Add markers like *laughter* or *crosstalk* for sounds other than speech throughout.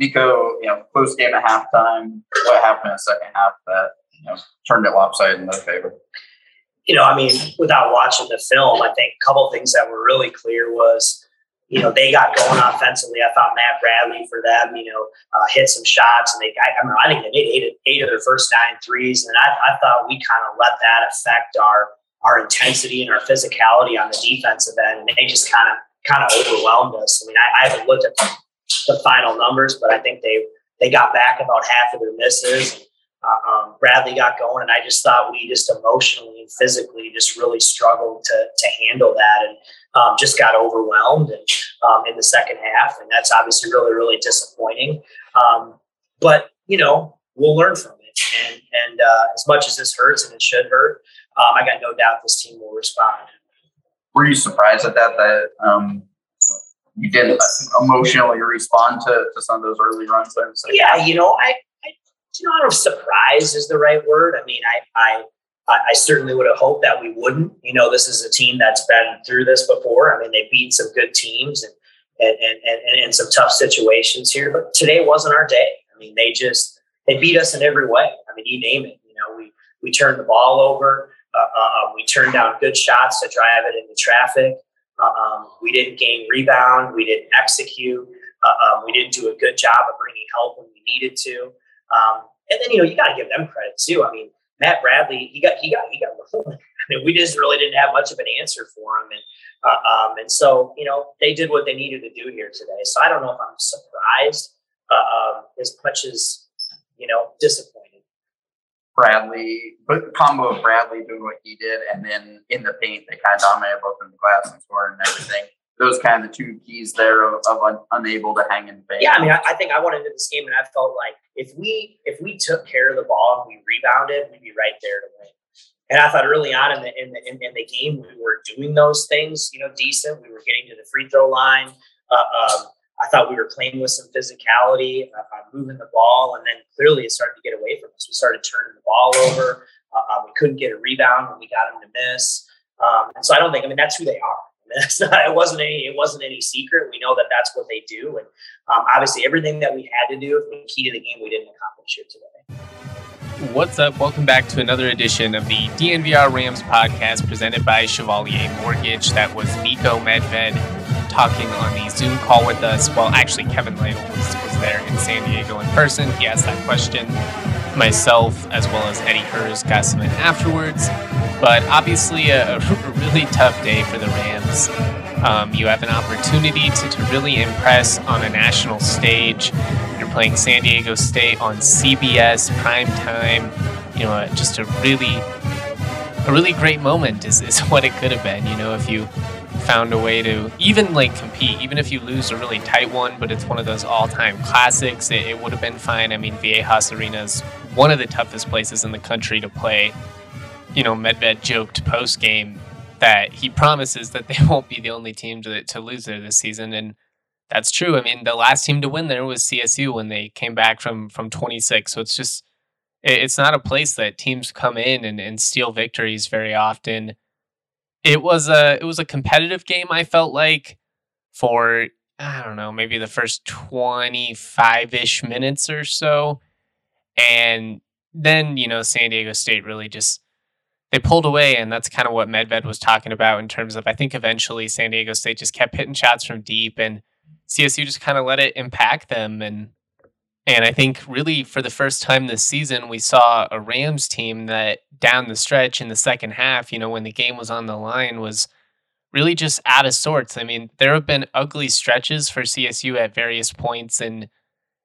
Niko, you know, close game at halftime. What happened in the second half that you know turned it lopsided in their favor? You know, I mean, without watching the film, I think a couple things that were really clear was, you know, they got going offensively. I thought Matt Bradley for them, you know, uh, hit some shots, and they, I, I, mean, I think they made eight, eight of their first nine threes, and I, I thought we kind of let that affect our our intensity and our physicality on the defensive end, and they just kind of kind of overwhelmed us. I mean, I, I haven't looked at the final numbers, but I think they they got back about half of their misses. Uh, um, Bradley got going, and I just thought we just emotionally and physically just really struggled to to handle that, and um, just got overwhelmed and, um, in the second half, and that's obviously really really disappointing. Um, but you know, we'll learn from it, and and uh, as much as this hurts and it should hurt, um, I got no doubt this team will respond. Were you surprised at that? That um, you didn't emotionally respond to, to some of those early runs there? Yeah, you know, I, I, you know, I don't know if surprise is the right word. I mean, I, I, I certainly would have hoped that we wouldn't. You know, this is a team that's been through this before. I mean, they beat some good teams and and and, and, and some tough situations here, but today wasn't our day. I mean, they just they beat us in every way. I mean, you name it. You know, we we turned the ball over. Uh, uh, um, we turned down good shots to drive it into traffic. Uh, um, we didn't gain rebound. We didn't execute. Uh, um, we didn't do a good job of bringing help when we needed to. Um, and then you know you got to give them credit too. I mean, Matt Bradley, he got he got he got. *laughs* I mean, we just really didn't have much of an answer for him, and uh, um, and so you know they did what they needed to do here today. So I don't know if I'm surprised uh, um, as much as you know disappointed. Bradley, but combo of Bradley doing what he did, and then in the paint they kind of dominated both in the glass and scoring and everything. Those kind of the two keys there of, of un, unable to hang in paint. Yeah, I mean, I, I, think I went into this game and I felt like if we if we took care of the ball and we rebounded, we'd be right there to win. And I thought early on in the in the, in, in the game we were doing those things, you know, decent. We were getting to the free throw line. Uh, um, I thought we were playing with some physicality, uh, uh, moving the ball, and then clearly it started to get away from us. We started turning the ball over. Uh, um, we couldn't get a rebound when we got them to miss. Um, and so I don't think. I mean, that's who they are. *laughs* I mean, not, it wasn't any. It wasn't any secret. We know that that's what they do, and um, obviously everything that we had to do, the key to the game, we didn't accomplish here today. What's up? Welcome back to another edition of the DNVR Rams podcast presented by Chevalier Mortgage. That was Niko Medved talking on the Zoom call with us. Well, actually, Kevin was, was there in San Diego in person. He asked that question. Myself, as well as Eddie Herz, got some afterwards. But obviously, a, a *laughs* really tough day for the Rams. Um, you have an opportunity to, to really impress on a national stage. You're playing San Diego State on CBS prime time. You know, just a really, a really great moment is, is *laughs* what it could have been. You know, if you found a way to even like compete, even if you lose a really tight one, but it's one of those all-time classics, it, it would have been fine. I mean, Viejas Arena is one of the toughest places in the country to play. You know, Medved joked post game that he promises that they *laughs* won't be the only team to, to lose there this season, and that's true. I mean, the last team to win there was CSU when they came back from from 26. So it's just it's not a place that teams come in and, and steal victories very often it was a it was a competitive game. I felt like for I don't know maybe the first twenty five ish minutes or so, and then you know San Diego State really just they pulled away, and that's kind of what Medved was talking about in terms of I think eventually San Diego State just kept hitting shots from deep, and CSU just kind of let it impact them and and I think really for the first time this season, we saw a Rams team that down the stretch in the second half, you know, when the game was on the line, was really just out of sorts. I mean, there have been ugly stretches for CSU at various points in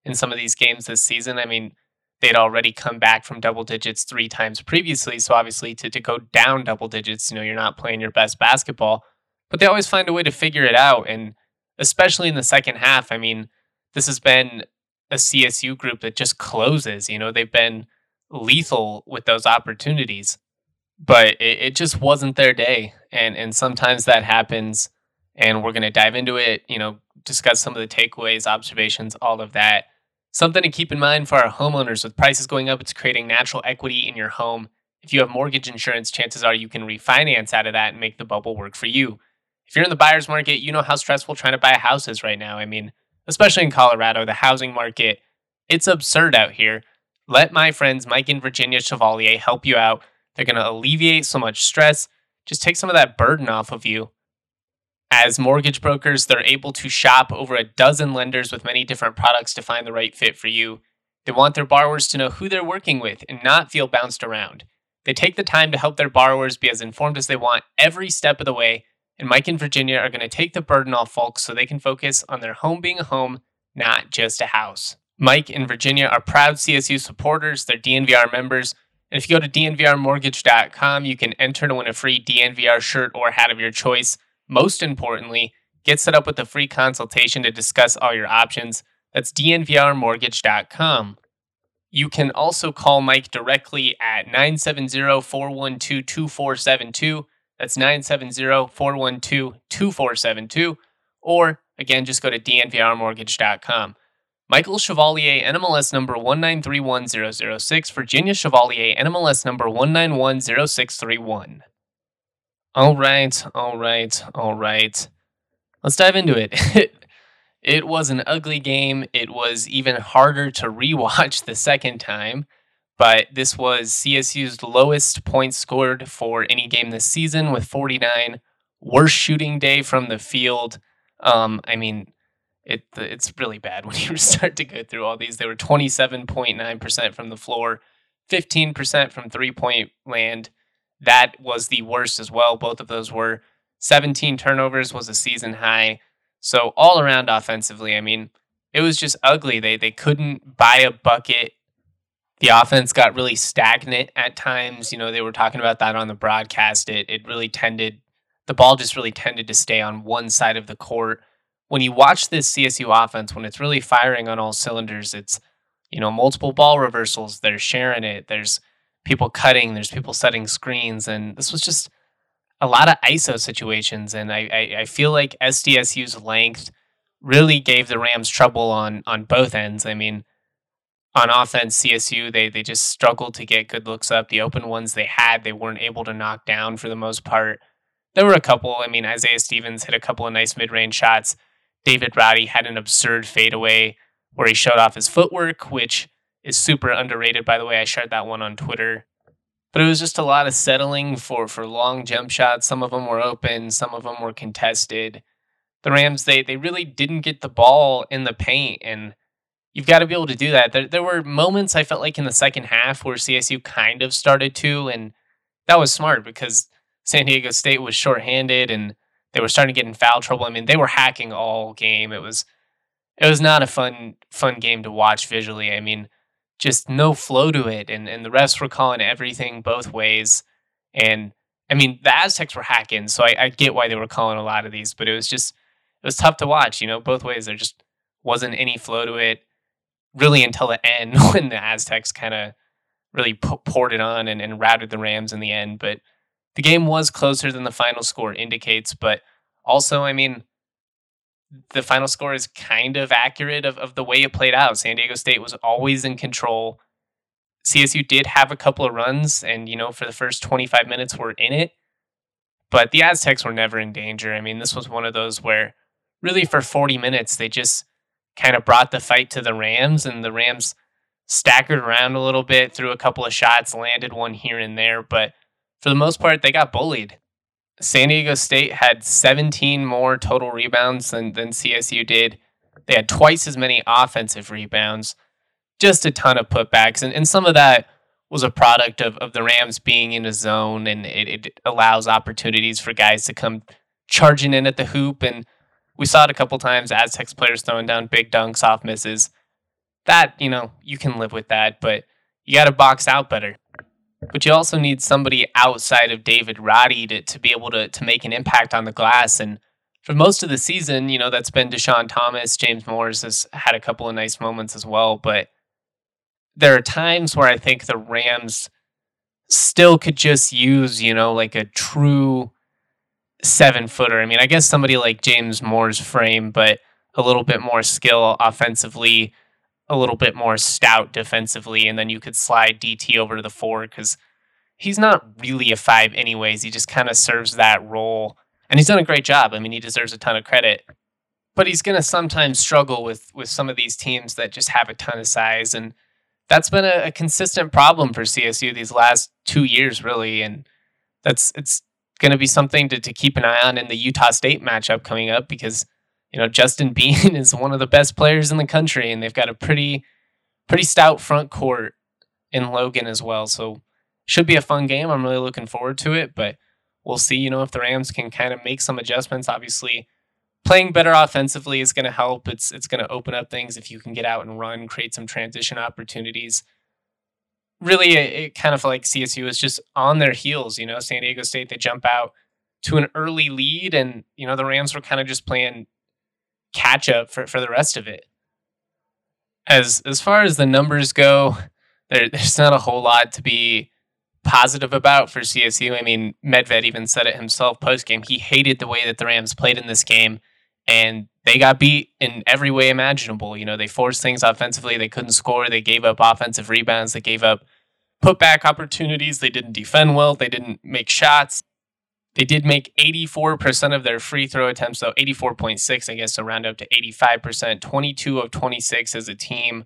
in some of these games this season. I mean, they'd already come back from double digits three times previously. So obviously to, to go down double digits, you know, you're not playing your best basketball. But they always find a way to figure it out. And especially in the second half, I mean, this has been a CSU group that just closes. You know, they've been lethal with those opportunities, but it, it just wasn't their day. And and sometimes that happens. And we're going to dive into it. You know, discuss some of the takeaways, observations, all of that. Something to keep in mind for our homeowners with prices going up, it's creating natural equity in your home. If you have mortgage insurance, chances are you can refinance out of that and make the bubble work for you. If you're in the buyer's market, you know how stressful trying to buy a house is right now. I mean, especially in Colorado, the housing market, it's absurd out here. Let my friends Mike and Virginia Chevalier help you out. They're going to alleviate so much stress, just take some of that burden off of you. As mortgage brokers, they're able to shop over a dozen lenders with many different products to find the right fit for you. They want their borrowers to know who they're working with and not feel bounced around. They take the time to help their borrowers be as informed as they want every step of the way, and Mike and Virginia are going to take the burden off folks so they can focus on their home being a home, not just a house. Mike and Virginia are proud CSU supporters, they're DNVR members, and if you go to dnvrmortgage.com, you can enter to win a free DNVR shirt or hat of your choice. Most importantly, get set up with a free consultation to discuss all your options. That's dnvrmortgage.com. You can also call Mike directly at 970 412 2472. That's 970 412 2472. Or again, just go to dnvrmortgage.com. Michael Chevalier, NMLS number 1931006. Virginia Chevalier, NMLS number 1910631. All right, all right, all right. Let's dive into it. *laughs* it was an ugly game. It was even harder to rewatch *laughs* the second time, but this was CSU's lowest points scored for any game this season with 49. Worst shooting day from the field. Um, I mean, it it's really bad *laughs* when you start to go through all these. They were 27.9% from the floor, 15% from three point land, that was the worst as well. Both of those were 17 turnovers was a season high. So all around offensively, I mean, it was just ugly. They they couldn't buy a bucket. The offense got really stagnant at times. You know, they were talking about that on the broadcast. It it really tended the ball just really tended to stay on one side of the court. When you watch this CSU offense, when it's really firing on all cylinders, it's you know multiple ball reversals. They're sharing it. There's people cutting, there's people setting screens, and this was just a lot of ISO situations. And I, I, I feel like SDSU's length really gave the Rams trouble on on both ends. I mean, on offense, CSU they they just struggled to get good looks up. The open ones they had, they weren't able to knock down for the most part. There were a couple. I mean, Isaiah Stevens hit a couple of nice mid range shots. David Roddy had an absurd fadeaway where he showed off his footwork, which is super underrated. By the way, I shared that one on Twitter. But it was just a lot of settling for for long jump shots. Some of them were open, some of them were contested. The Rams they they really didn't get the ball in the paint, and you've got to be able to do that. There there were moments I felt like in the second half where CSU kind of started to, and that was smart because San Diego State was shorthanded and they were starting to get in foul trouble. I mean, they were hacking all game. It was it was not a fun fun game to watch visually. I mean, just no flow to it. And, and the refs were calling everything both ways. And I mean, the Aztecs were hacking, so I, I get why they were calling a lot of these, but it was just, it was tough to watch, you know, both ways. There just wasn't any flow to it really until the end *laughs* when the Aztecs kind of really poured it on and, and routed the Rams in the end. But the game was closer than the final score indicates. But also, I mean, the final score is kind of accurate of, of the way it played out. San Diego State was always in control. CSU did have a couple of runs, and you know, for the first 25 minutes, were in it. But the Aztecs were never in danger. I mean, this was one of those where really for 40 minutes, they just kind of brought the fight to the Rams, and the Rams staggered around a little bit, threw a couple of shots, landed one here and there. But for the most part, they got bullied. San Diego State had 17 more total rebounds than, than CSU did. They had twice as many offensive rebounds, just a ton of putbacks. And, and some of that was a product of, of the Rams being in a zone and it, it allows opportunities for guys to come charging in at the hoop. And we saw it a couple times Aztecs players throwing down big dunks off misses. That, you know, you can live with that, but you got to box out better. But you also need somebody outside of David Roddy to, to be able to, to make an impact on the glass. And for most of the season, you know, that's been Dischon Thomas. James Moors has had a couple of nice moments as well, but there are times where I think the Rams still could just use, you know, like a true seven footer. I mean, I guess somebody like James Moore's frame, but a little bit more skill offensively, a little bit more stout defensively, and then you could slide DT over to the four because he's not really a five anyways. He just kind of serves that role and he's done a great job. I mean, he deserves a ton of credit. But he's going to sometimes struggle with with some of these teams that just have a ton of size, and that's been a, a consistent problem for CSU these last two years, really. And that's it's going to be something to, to keep an eye on in the Utah State matchup coming up because you know Justin *laughs* Bean is one of the best players in the country, and they've got a pretty pretty stout front court in Logan as well. So should be a fun game. I'm really looking forward to it, but we'll see, you know, if the Rams can kind of make some adjustments. Obviously, playing better offensively is going to help. It's it's going to open up things if you can get out and run, create some transition opportunities. Really, it, it kind of like CSU is just on their heels. You know, San Diego State they jump out to an early lead, and you know the Rams were kind of just playing catch up for for the rest of it. As as far as the numbers go, there, there's not a whole lot to be positive about for CSU. I mean, Medved even said it himself post game. He hated the way that the Rams played in this game, and they got beat in every way imaginable. You know, they forced things offensively, they couldn't score, they gave up offensive rebounds, they gave up putback opportunities, they didn't defend well, they didn't make shots. They did make 84% of their free throw attempts, so 84.6, I guess, to round up to 85%, 22 of 26 as a team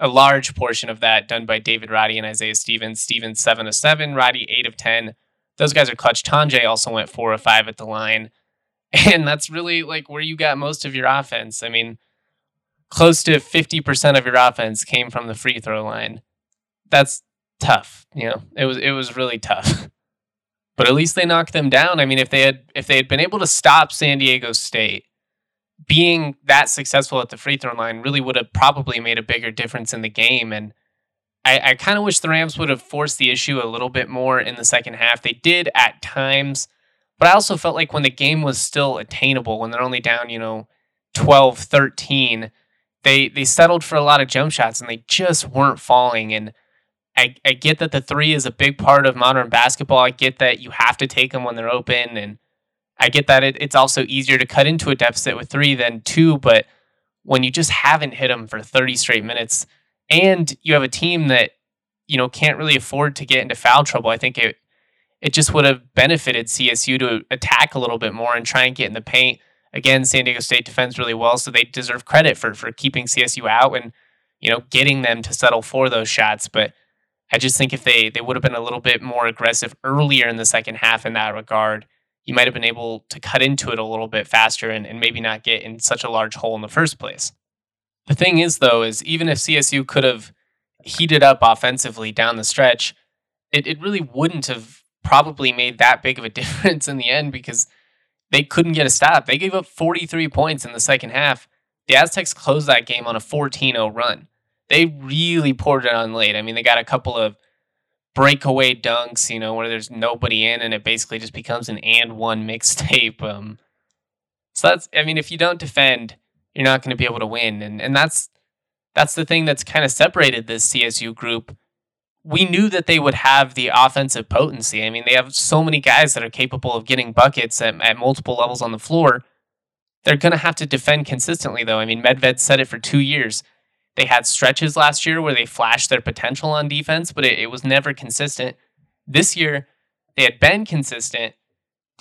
a large portion of that done by David Roddy and Isaiah Stevens. Stevens seven of seven, Roddy eight of ten. Those guys are clutch. Tonje also went four of five at the line, *laughs* and that's really like where you got most of your offense. I mean, close to fifty percent of your offense came from the free throw line. That's tough. You know, it was it was really tough. *laughs* But at least they knocked them down. I mean, if they had if they had been able to stop San Diego State being that successful at the free throw line really would have probably made a bigger difference in the game. And I, I kind of wish the Rams would have forced the issue a little bit more in the second half. They did at times, but I also felt like when the game was still attainable, when they're only down, you know, 12, 13, they they settled for a lot of jump shots and they just weren't falling. And I, I get that the three is a big part of modern basketball. I get that you have to take them when they're open and I get that it, it's also easier to cut into a deficit with three than two, but when you just haven't hit them for 30 straight minutes and you have a team that, you know, can't really afford to get into foul trouble, I think it it just would have benefited CSU to attack a little bit more and try and get in the paint. Again, San Diego State defends really well, so they deserve credit for for keeping CSU out and, you know, getting them to settle for those shots. But I just think if they they would have been a little bit more aggressive earlier in the second half in that regard, you might have been able to cut into it a little bit faster and, and maybe not get in such a large hole in the first place. The thing is, though, is even if CSU could have heated up offensively down the stretch, it, it really wouldn't have probably made that big of a *laughs* difference in the end because they couldn't get a stop. They gave up 43 points in the second half. The Aztecs closed that game on a 14 0 run. They really poured it on late. I mean, they got a couple of breakaway dunks, you know, where there's nobody in and it basically just becomes an and one *laughs* mixtape. Um, so that's, I mean, if you don't defend, you're not going to be able to win. And, and that's, that's the thing that's kind of separated this CSU group. We knew that they would have the offensive potency. I mean, they have so many guys that are capable of getting buckets at, at multiple levels on the floor. They're going to have to defend consistently, though. I mean, Medved said it for two years they had stretches last year where they flashed their potential on defense, but it, it was never consistent. This year, they had been consistent.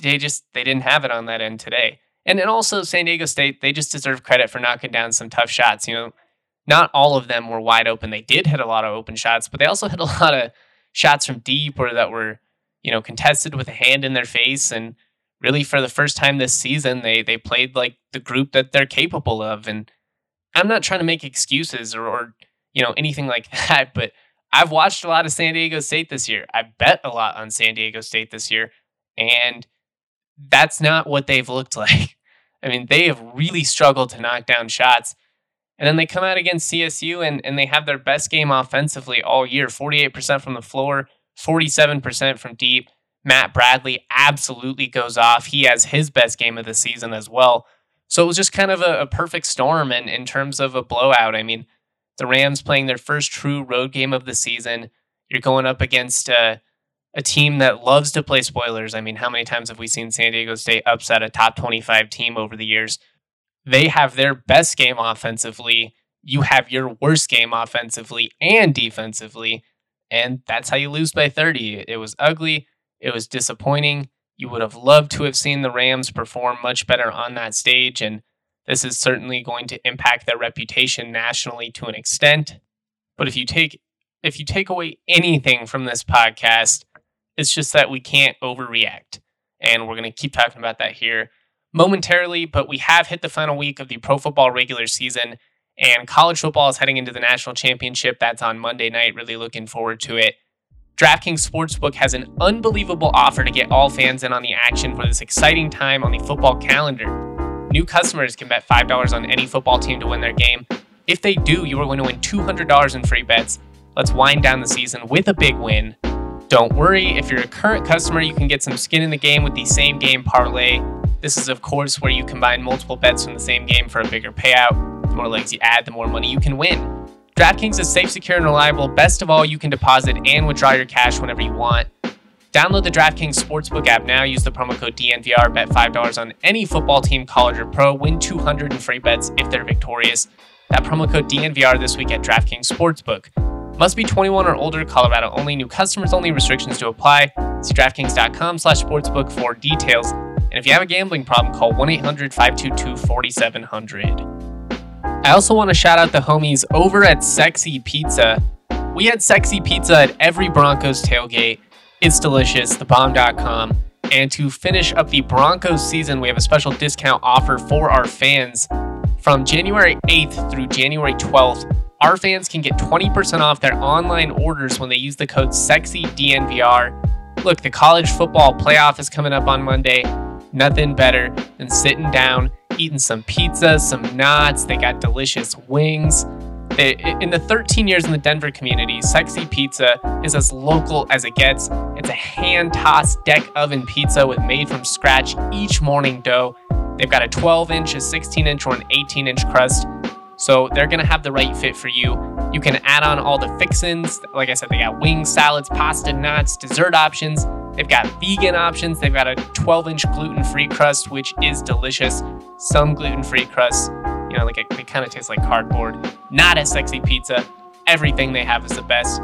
They just they didn't have it on that end today. And then also San Diego State, they just deserve credit for knocking down some tough shots. You know, not all of them were wide open. They did hit a lot of open shots, but they also hit a *laughs* lot of shots from deep or that were, you know, contested with a hand in their face. And really for the first time this season, they they played like the group that they're capable of. And I'm not trying to make excuses or, or you know anything like *laughs* that, but I've watched a lot of San Diego State this year. I bet a lot on San Diego State this year, and that's not what they've looked *laughs* like. I mean, they have really struggled to knock down shots. And then they come out against CSU and, and they have their best game offensively all year 48% from the floor, 47% from deep. Matt Bradley absolutely goes off. He has his best game of the season as well. So it was just kind of a, a perfect storm in, in terms of a blowout. I mean, the Rams playing their first true road game of the season. You're going up against a, a team that loves to play spoilers. I mean, how many times have we seen San Diego State upset a top 25 team over the years? They have their best game offensively. You have your worst game offensively and defensively. And that's how you lose by 30. It was ugly. It was disappointing. You would have loved to have seen the Rams perform much better on that stage. And this is certainly going to impact their reputation nationally to an extent. But if you take if you take away anything from this podcast, it's just that we can't overreact. And we're going to keep talking about that here momentarily, but we have hit the final week of the pro football regular season and college football is heading into the national championship. That's on Monday night. Really looking forward to it. DraftKings Sportsbook has an unbelievable offer to get all fans in on the action for this exciting time on the football calendar. New customers can bet $5 on any football team to win their game. If they do, you are going to win $200 in free bets. Let's wind down the season with a big win. Don't worry, if you're a current customer, you can get some skin in the game with the same game parlay. This is, of course, where you combine multiple bets from the same game for a bigger payout. The more legs you add, the more money you can win. DraftKings is safe, secure, and reliable. Best of all, you can deposit and withdraw your cash whenever you want. Download the DraftKings Sportsbook app now. Use the promo code DNVR. Bet $5 on any football team, college or pro. Win 200 in free bets if they're victorious. That promo code DNVR this week at DraftKings Sportsbook. Must be 21 or older. Colorado only. New customers only. Restrictions to apply. See DraftKings.com slash sportsbook for details. And if you have a gambling problem, call 1-800-522-4700. I also want to shout out the homies over at Sexy Pizza. We had Sexy Pizza at every Broncos tailgate it's delicious, thebomb.com. And to finish up the Broncos season, we have a special discount offer for our fans. From January 8th through January 12th, our fans can get 20% off their online orders when they use the code SEXYDNVR. Look, the college football playoff is coming up on Monday. Nothing better than sitting down, eating some pizza, some knots. They got delicious wings in the 13 years in the Denver community, Sexy Pizza is as local as it gets. It's a hand tossed deck oven pizza with made from scratch each morning dough. They've got a 12 inch, a 16 inch, or an 18 inch crust. So they're to have the right fit for you. You can add on all the fixins. Like I said, they got wings, salads, pasta, nuts, dessert options. They've got vegan options. They've got a 12 inch gluten free crust, which is delicious. Some gluten free crusts you know, like it, kind of tastes like cardboard. Not a sexy pizza. Everything they have is the best.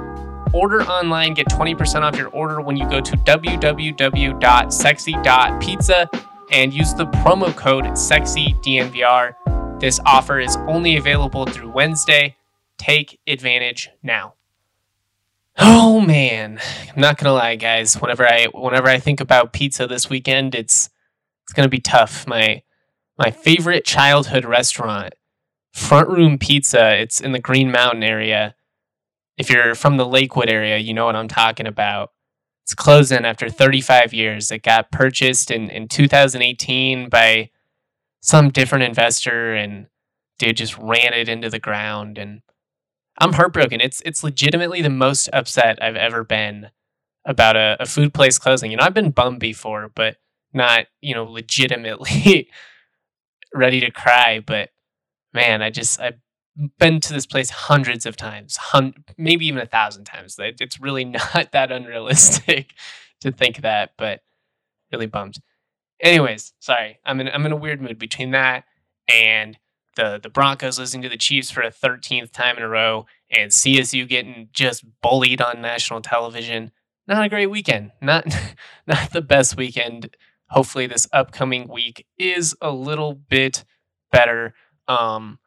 Order online, get 20% off your order when you go to www.sexy.pizza and use the promo code SEXYDNVR. This offer is only available through Wednesday. Take advantage now. Oh man, I'm not gonna lie, guys. Whenever I whenever I think about pizza this weekend, it's it's gonna be tough. My my favorite childhood restaurant, Front Room Pizza. It's in the Green Mountain area. If you're from the Lakewood area, you know what I'm talking about. It's closing after 35 years. It got purchased in, in 2018 by some different investor and dude just ran it into the ground and I'm mm-hmm. heartbroken. It's it's legitimately the most upset I've ever been about a, a food place closing. You know, I've been bummed before, but not, you know, legitimately *laughs* ready to cry, but man, I just I've been to this place hundreds of times, hun- maybe even a thousand times. It's really *laughs* not that unrealistic to think that, but really bummed. Anyways, sorry, I'm in I'm in a weird mood between that and the the Broncos losing to the Chiefs for a 13th time in a row and CSU getting just bullied on national television. Not a great weekend. Not *laughs* not the best weekend hopefully this upcoming week is a little bit better. Um,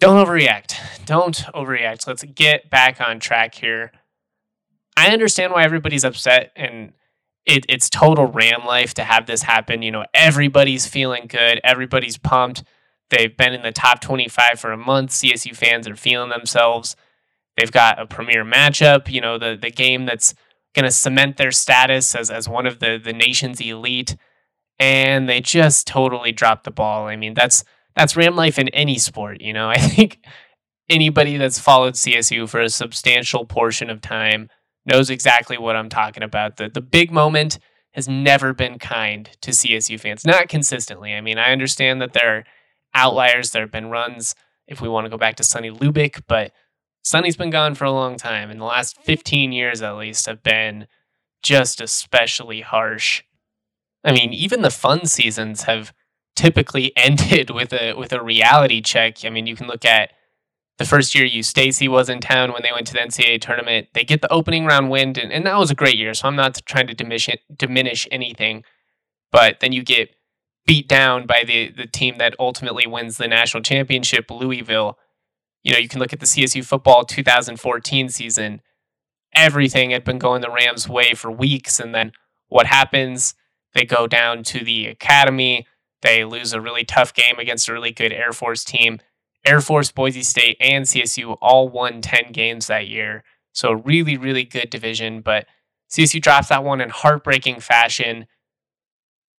don't overreact. Don't overreact. Let's get back on track here. I understand why everybody's upset and it, it's total ram life to have this happen. You know, everybody's feeling good, everybody's pumped. They've been in the top 25 for a month. CSU fans are feeling themselves. They've got a premier matchup, you know, the the game that's going to cement their status as, as one of the, the nation's elite. And they just totally dropped the ball. I mean, that's that's Ram life in any sport. You know, *laughs* I think anybody that's followed CSU for a substantial portion of time knows exactly what I'm talking about. The the big moment has never been kind to CSU fans, not consistently. I mean, I understand that there are outliers. There have been runs, if we want to go back to Sonny Lubick, but Sonny's been gone for a long time, and the last 15 years at least have been just especially harsh. I mean, even the fun seasons have typically *laughs* ended with a with a reality check. I mean, you can look at the first year Eustachy was in town when they went to the NCAA tournament. They get the opening round win, and, and that was a great year. So I'm not trying to diminish diminish anything, but then you get beat down by the the team that ultimately wins the national championship, Louisville. You know, you can look at the CSU football 2014 season. Everything had been going the Rams' way for weeks, and then what happens? They go down to the academy. They lose a really tough game against a really good Air Force team. Air Force, Boise State, and CSU all won 10 games that year. So, really, really good division. But CSU drops that one in heartbreaking fashion.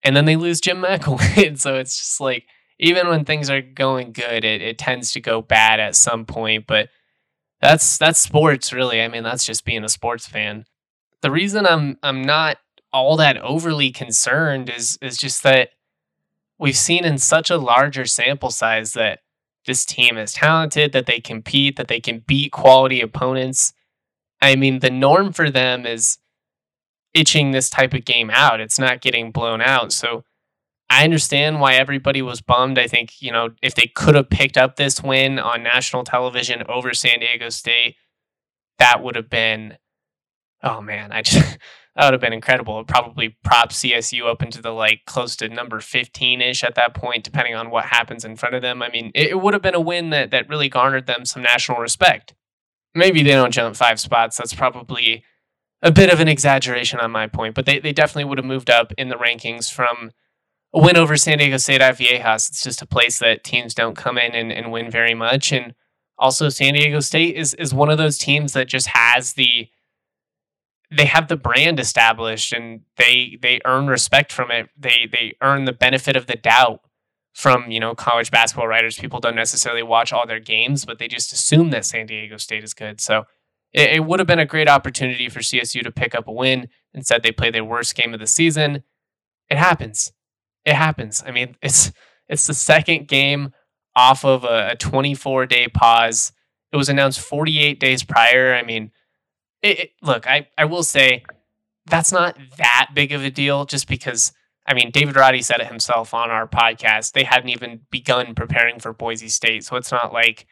And then they lose Jim *laughs* McElwain. so, it's just like, even when things are going good, it, it tends to go bad at some point. But that's that's sports, really. I mean, that's just being a sports fan. The reason I'm I'm not all that overly concerned is is just that we've seen in such a larger sample size that this team is talented, that they compete, that they can beat quality opponents. I mean, the norm for them is itching this type of game out. It's not getting blown out. So I understand why everybody was bummed. I think, you know, if they could have picked up this win on national television over San Diego State, that would have been, oh man, I just, *laughs* that would have been incredible. It probably prop CSU up into the like close to number 15 ish at that point, depending on what happens in front of them. I mean, it, it, would have been a win that, that really garnered them some national respect. Maybe they don't jump five spots. That's probably a bit of an exaggeration on my point, but they, they definitely would have moved up in the rankings from a win over San Diego State at Viejas. It's just a place that teams don't come in and, and win very much. And also, San Diego State is, is one of those teams that just has the they have the brand established and they they earn respect from it. They they earn the benefit of the doubt from you know college basketball writers. People don't necessarily watch all their games, but they just assume that San Diego State is good. So it, it would have been a great opportunity for CSU to pick up a win. Instead, they play their worst game of the season. It happens. It happens. I mean, it's it's the second game off of a, a 24 day pause. It was announced 48 days prior. I mean, it, it, look, I, I will say that's not that big of a deal just because, I mean, David Roddy said it himself on our podcast. They hadn't even begun preparing for Boise State. So it's not like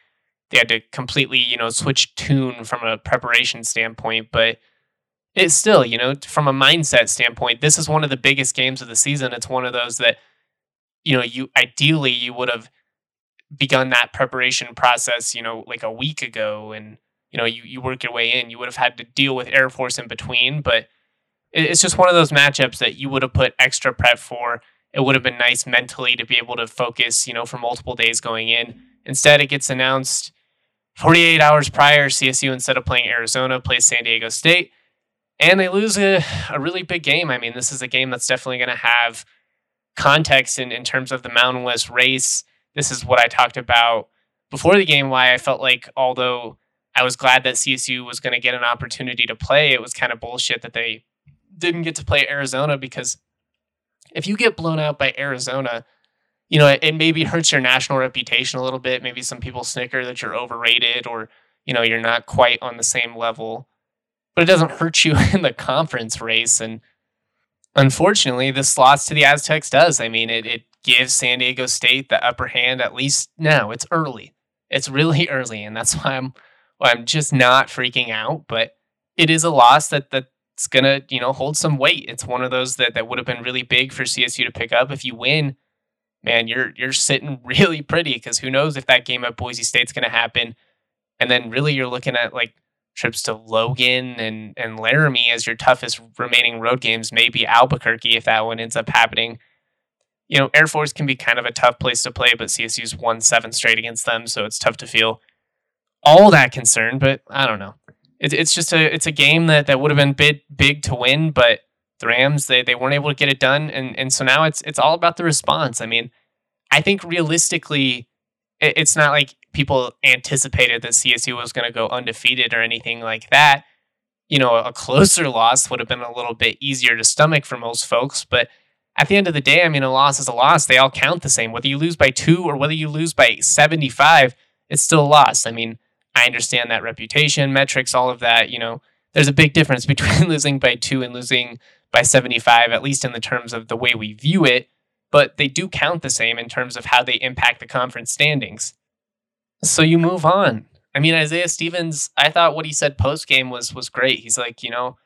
they had to completely, you know, switch tune from a preparation standpoint. But it's still, you know, from a mindset standpoint, this is one of the biggest games of the season. It's one of those that, you know, you ideally you would have begun that preparation process, you know, like a week ago and you know you, you work your way in you would have had to deal with air force in between but it's just one of those matchups that you would have put extra prep for it would have been nice mentally to be able to focus you know for multiple days going in instead it gets announced 48 hours prior csu instead of playing arizona plays san diego state and they lose a, a really big game i mean this is a game that's definitely going to have context in, in terms of the mountain west race this is what i talked about before the game why i felt like although I was glad that CSU was going to get an opportunity to play. It was kind of bullshit that they didn't get to play Arizona because if you get blown out by Arizona, you know, it, it maybe hurts your national reputation a little bit. Maybe some people snicker that you're overrated or, you know, you're not quite on the same level. But it doesn't hurt you *laughs* in the conference race. And unfortunately, this loss to the Aztecs does. I mean, it, it gives San Diego State the upper hand, at least now. It's early. It's really *laughs* early. And that's why I'm I'm just not freaking out, but it is a loss that that's gonna you know hold some weight. It's one of those that that would have been really big for CSU to pick up. If you win, man, you're you're sitting *laughs* really pretty because who knows if that game at Boise State's gonna happen, and then really you're looking at like trips to Logan and and Laramie as your toughest remaining road games. Maybe Albuquerque if that one ends up happening. You know, Air Force can be kind of a tough place to play, but CSU's won seven straight against them, so it's tough to feel all that concerned, but I don't know. It, it's just a it's a game that, that would have been big big to win, but the Rams they, they weren't able to get it done, and and so now it's it's all about the response. I mean, I think realistically, it, it's not like people anticipated that CSU was going to go undefeated or anything like that. you know, a closer loss would have been a little bit easier to stomach for most folks. But at the end of the day, I mean, a loss is a loss. They all count the same. Whether you lose by two or whether you lose by 75, it's still a loss. I mean, I understand that reputation, metrics, all of that. You know, there's a big difference *laughs* between losing by two and losing by 75, at least in the terms of the way we view it. But they do count the same in terms of how they impact the conference standings. So you move on. I mean, Isaiah Stevens, I thought what he said post game was was great. He's like, you know,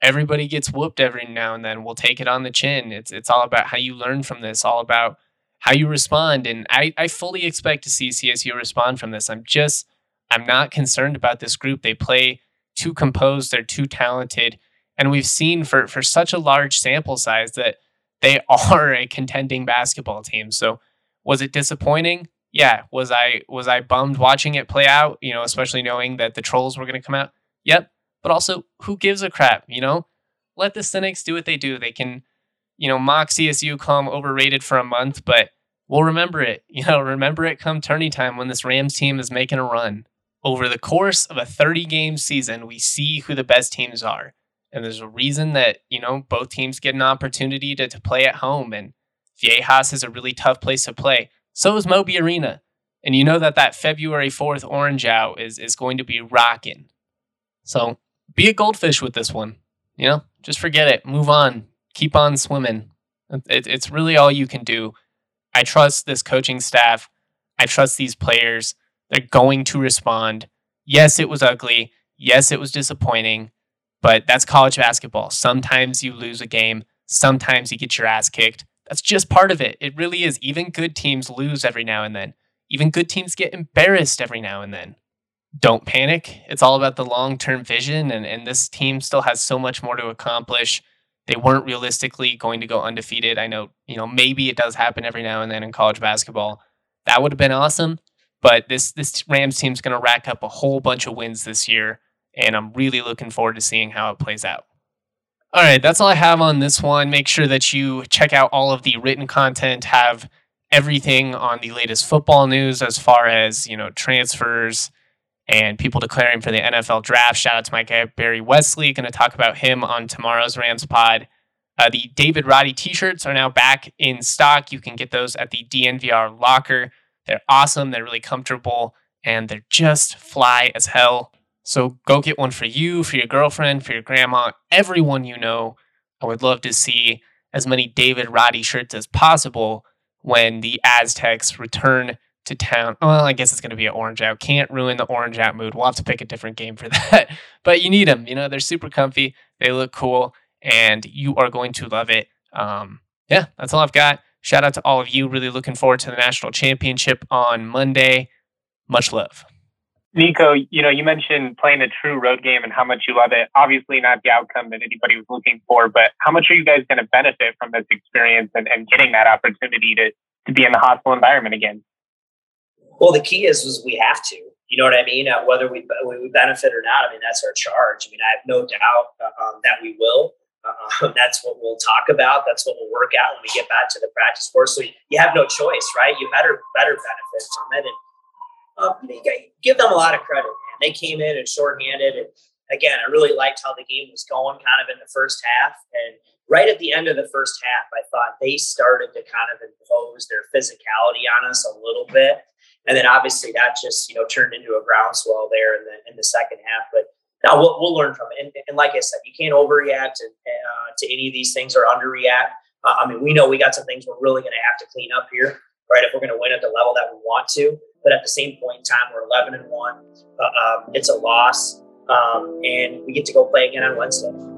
everybody gets whooped every now and then. We'll take it on the chin. It's it's all about how you learn from this, all about how you respond. And I, I fully expect to see CSU respond from this. I'm just I'm not concerned about this group. They play too composed, they're too talented. And we've seen for for such a large sample size that they *laughs* are a contending basketball team. So was it disappointing? yeah, was I was I bummed watching it play out? You know, especially knowing that the trolls were going to come out. Yep, but also who gives a crap? You know, let the cynics do what they do. They can, you know, mock CSU, call them overrated for a month, but we'll remember it. *laughs* You know, remember it come tourney time when this Rams team is making a run. Over the course of a 30 game season, we see who the best teams are. And there's a reason that, you know, both teams get an opportunity to, to play at home. And Viejas is a really tough place to play. So is Moby Arena. And you know that that February 4th Orange Out is, is going to be rocking. So be a goldfish with this one. You know, just forget it. Move on. Keep on swimming. It, it's really all you can do. I trust this coaching staff. I trust these players. They're going to respond. Yes, it was ugly. Yes, it was disappointing, but that's college basketball. Sometimes you lose a game. Sometimes you get your ass kicked. That's just part of it. It really is. Even good teams lose every now and then. Even good teams get embarrassed every now and then. Don't panic. It's all about the long term vision, and, and this team still has so much more to accomplish. They weren't realistically going to go undefeated. I know, you know, maybe it does happen every now and then in college basketball. That would have been awesome. But this this Rams team's going to rack up a whole bunch of wins this year, and I'm really looking forward to seeing how it plays out. All right, that's all I have on this one. Make sure that you check out all of the written content, have everything on the latest football news as far as, you know, transfers and people declaring for the NFL draft. Shout out to my guy Barry Wesley, going to talk about him on tomorrow's Rams pod. Uh, the David Roddy t-shirts are now back in stock. You can get those at the DNVR locker. They're awesome, they're really comfortable, and they're just fly as hell. So go get one for you, for your girlfriend, for your grandma, everyone you know. I would love to see as many David Roddy shirts as possible when the Aztecs return to town. Well, I guess it's going to be an orange out. Can't ruin the orange out mood. We'll have to pick a different game for *laughs* that. but you need them. You know, they're super comfy. They look cool, and you are going to love it. Um, yeah, that's all I've got. Shout out to all of you. Really looking forward to the national championship on Monday. Much love. Niko, you know, you mentioned playing a true road game and how much you love it. Obviously, not the outcome that anybody was looking for, but how much are you guys going to benefit from this experience and, and getting that opportunity to, to be in the hostile environment again? Well, the key is, is we have to. You know what I mean? Uh, whether we, we benefit or not, I mean, that's our charge. I mean, I have no doubt uh, um, that we will. Uh, that's what we'll talk about. That's what we'll work out when we get back to the practice course. So you have no choice, right? You better better benefit from it. And um, give them a lot of credit, man. They came in and shorthanded. And again, I really liked how the game was going kind of in the first half. And right at the end of the first half, I thought they started to kind of impose their physicality on us a little bit. And then obviously that just, you know, turned into a groundswell there in the, in the second half. But now we'll, we'll learn from it. And, and, like I said, you can't overreact to, uh, to any of these things or underreact. Uh, I mean, we know we got some things we're really going to have to clean up here, right? If we're going to win at the level that we want to. But at the same point in time, we're 11 and one. Uh, um, it's a loss, um, and we get to go play again on Wednesday.